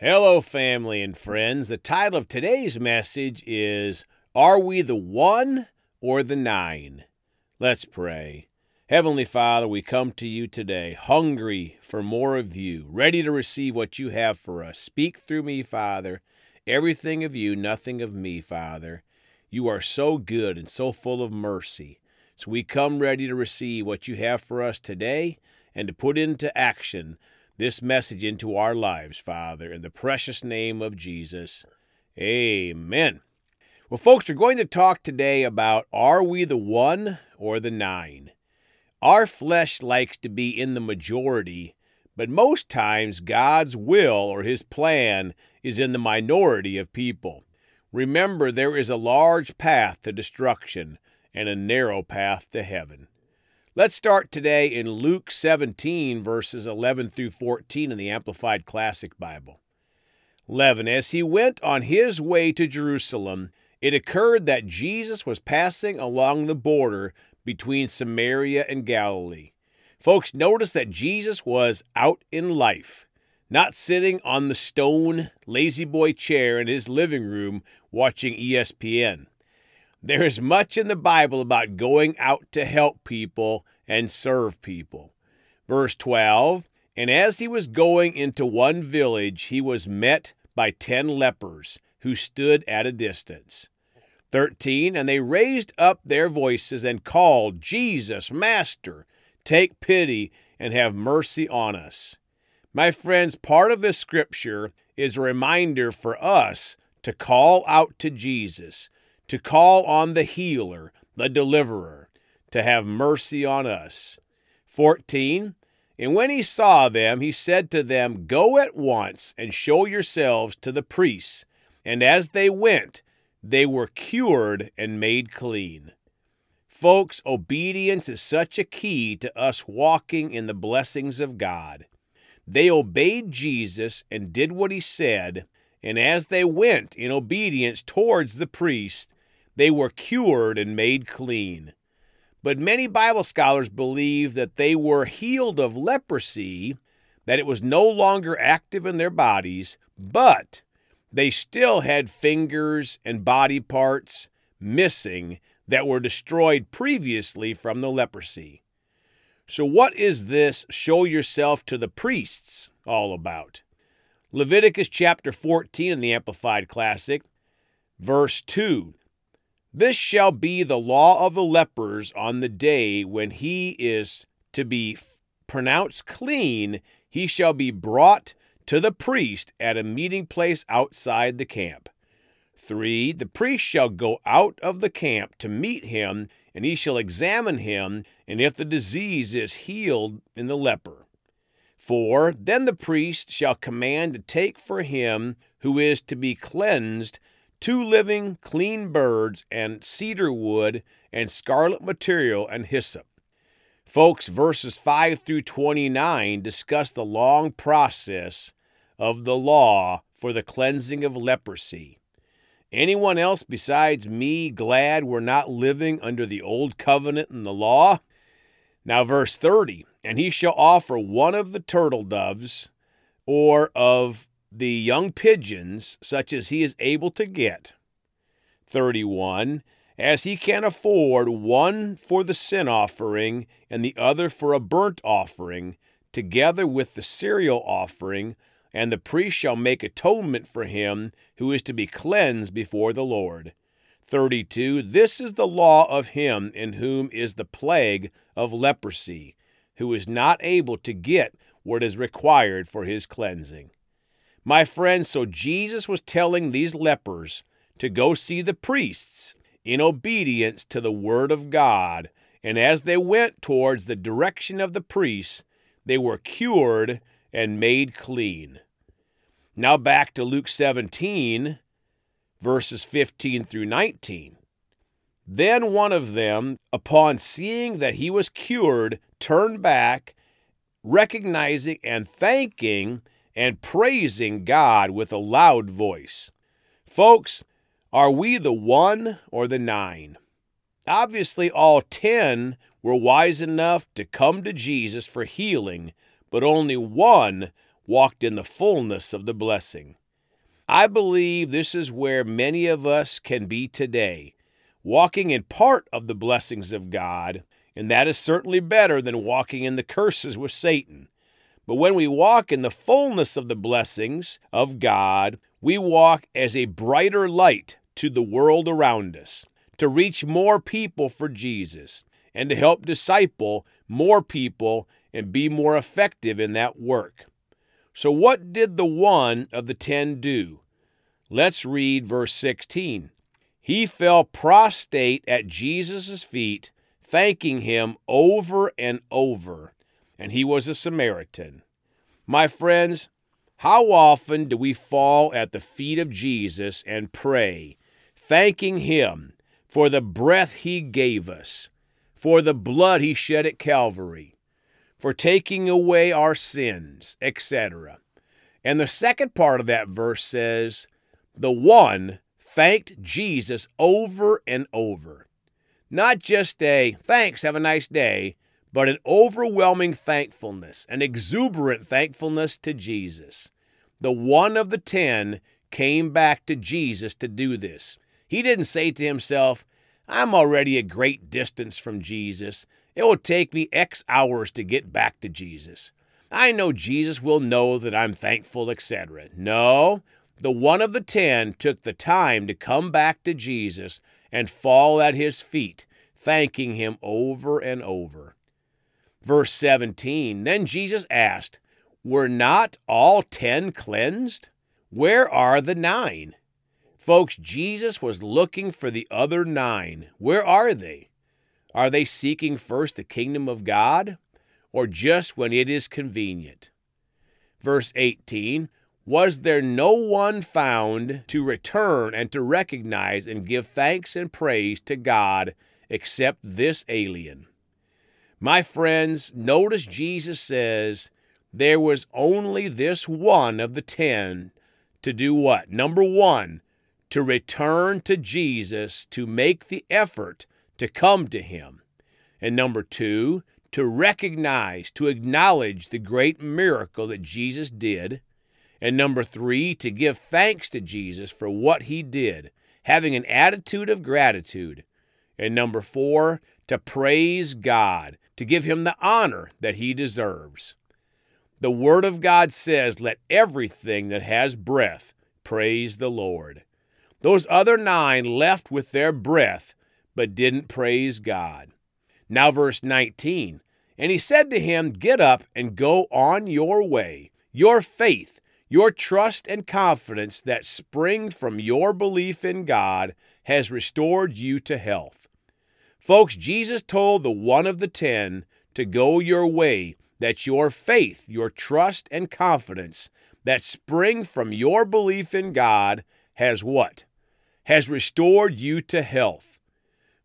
Hello, family and friends. The title of today's message is Are We the One or the Nine? Let's pray. Heavenly Father, we come to you today hungry for more of you, ready to receive what you have for us. Speak through me, Father. Everything of you, nothing of me, Father. You are so good and so full of mercy. So we come ready to receive what you have for us today and to put into action this message into our lives, Father, in the precious name of Jesus. Amen. Well, folks, we're going to talk today about are we the one or the nine? Our flesh likes to be in the majority, but most times God's will or His plan is in the minority of people. Remember, there is a large path to destruction and a narrow path to heaven. Let's start today in Luke 17, verses 11 through 14 in the Amplified Classic Bible. 11. As he went on his way to Jerusalem, it occurred that Jesus was passing along the border between Samaria and Galilee. Folks, notice that Jesus was out in life, not sitting on the stone La-Z-Boy chair in his living room watching ESPN. There is much in the Bible about going out to help people and serve people. Verse 12 And as he was going into one village, he was met by ten lepers who stood at a distance. 13 And they raised up their voices and called, Jesus, Master, take pity and have mercy on us. My friends, part of this scripture is a reminder for us to call out to Jesus to call on the healer, the deliverer, to have mercy on us. 14. And when he saw them, he said to them, Go at once and show yourselves to the priests. And as they went, they were cured and made clean. Folks, obedience is such a key to us walking in the blessings of God. They obeyed Jesus and did what he said, and as they went in obedience towards the priest, they were cured and made clean. But many Bible scholars believe that they were healed of leprosy, that it was no longer active in their bodies, but they still had fingers and body parts missing that were destroyed previously from the leprosy. So, what is this show yourself to the priests all about? Leviticus chapter 14 in the Amplified Classic, verse 2 this shall be the law of the lepers on the day when he is to be pronounced clean. He shall be brought to the priest at a meeting place outside the camp. 3. The priest shall go out of the camp to meet him, and he shall examine him, and if the disease is healed in the leper. 4. Then the priest shall command to take for him who is to be cleansed two living, clean birds, and cedar wood, and scarlet material, and hyssop. Folks, verses 5 through 29 discuss the long process of the law for the cleansing of leprosy. Anyone else besides me glad we're not living under the old covenant and the law? Now, verse 30 And he shall offer one of the turtle doves, or of the young pigeons, such as he is able to get. 31. As he can afford one for the sin offering and the other for a burnt offering, together with the cereal offering, and the priest shall make atonement for him who is to be cleansed before the Lord. 32. This is the law of him in whom is the plague of leprosy, who is not able to get what is required for his cleansing. My friends, so Jesus was telling these lepers to go see the priests in obedience to the word of God. And as they went towards the direction of the priests, they were cured and made clean. Now back to Luke 17, verses 15 through 19. Then one of them, upon seeing that he was cured, turned back, recognizing and thanking and praising God with a loud voice. Folks, are we the one or the nine? Obviously, all ten were wise enough to come to Jesus for healing, but only one walked in the fullness of the blessing. I believe this is where many of us can be today, walking in part of the blessings of God, and that is certainly better than walking in the curses with Satan. But when we walk in the fullness of the blessings of God, we walk as a brighter light to the world around us, to reach more people for Jesus, and to help disciple more people and be more effective in that work. So, what did the one of the ten do? Let's read verse 16. He fell prostrate at Jesus' feet, thanking him over and over, and he was a Samaritan. My friends, how often do we fall at the feet of Jesus and pray, thanking him for the breath he gave us, for the blood he shed at Calvary, for taking away our sins, etc. And the second part of that verse says, The one thanked Jesus over and over. Not just a thanks, have a nice day, but an overwhelming thankfulness, an exuberant thankfulness to Jesus. The one of the ten came back to Jesus to do this. He didn't say to himself, I'm already a great distance from Jesus. It will take me X hours to get back to Jesus. I know Jesus will know that I'm thankful, etc. No, the one of the ten took the time to come back to Jesus and fall at his feet, thanking him over and over. Verse 17 Then Jesus asked, Were not all ten cleansed? Where are the nine? Folks, Jesus was looking for the other nine. Where are they? Are they seeking first the kingdom of God? or just when it is convenient. Verse 18 Was there no one found to return and to recognize and give thanks and praise to God except this alien? My friends, notice Jesus says there was only this one of the ten to do what? Number one, to return to Jesus, to make the effort to come to him. And number two, to recognize, to acknowledge the great miracle that Jesus did. And number three, to give thanks to Jesus for what he did, having an attitude of gratitude. And number four, to praise God, to give him the honor that he deserves. The Word of God says, Let everything that has breath praise the Lord. Those other nine left with their breath, but didn't praise God. Now, verse 19 and he said to him, Get up and go on your way. Your faith, your trust and confidence that spring from your belief in God has restored you to health. Folks, Jesus told the one of the ten to go your way, that your faith, your trust and confidence that spring from your belief in God has what? Has restored you to health.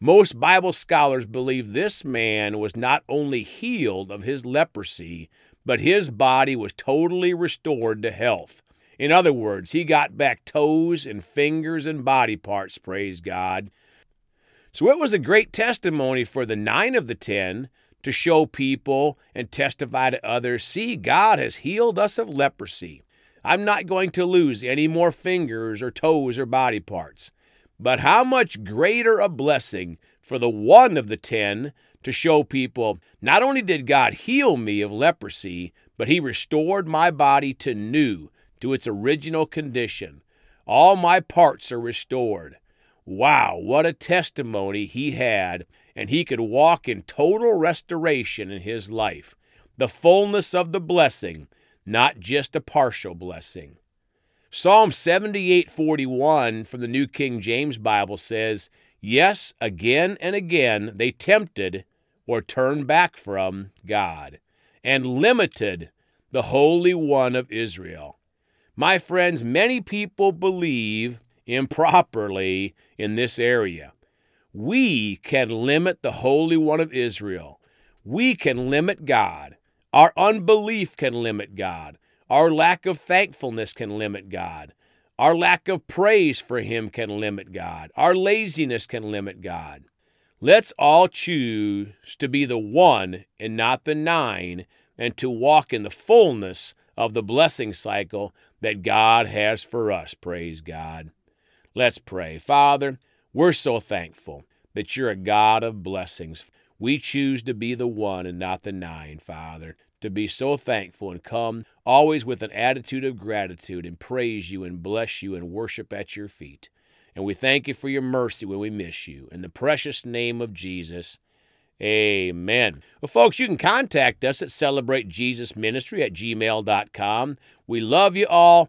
Most Bible scholars believe this man was not only healed of his leprosy, but his body was totally restored to health. In other words, he got back toes and fingers and body parts, praise God. So it was a great testimony for the nine of the ten to show people and testify to others see, God has healed us of leprosy. I'm not going to lose any more fingers or toes or body parts. But how much greater a blessing for the one of the ten to show people not only did God heal me of leprosy, but He restored my body to new, to its original condition. All my parts are restored. Wow, what a testimony he had, and he could walk in total restoration in his life. The fullness of the blessing, not just a partial blessing. Psalm 78:41 from the New King James Bible says, "Yes, again and again they tempted or turned back from God and limited the Holy One of Israel." My friends, many people believe improperly in this area. We can limit the Holy One of Israel. We can limit God. Our unbelief can limit God. Our lack of thankfulness can limit God. Our lack of praise for Him can limit God. Our laziness can limit God. Let's all choose to be the one and not the nine, and to walk in the fullness of the blessing cycle that God has for us. Praise God. Let's pray. Father, we're so thankful that you're a God of blessings. We choose to be the one and not the nine, Father, to be so thankful and come always with an attitude of gratitude and praise you and bless you and worship at your feet. And we thank you for your mercy when we miss you. In the precious name of Jesus, amen. Well, folks, you can contact us at celebratejesusministry at gmail.com. We love you all.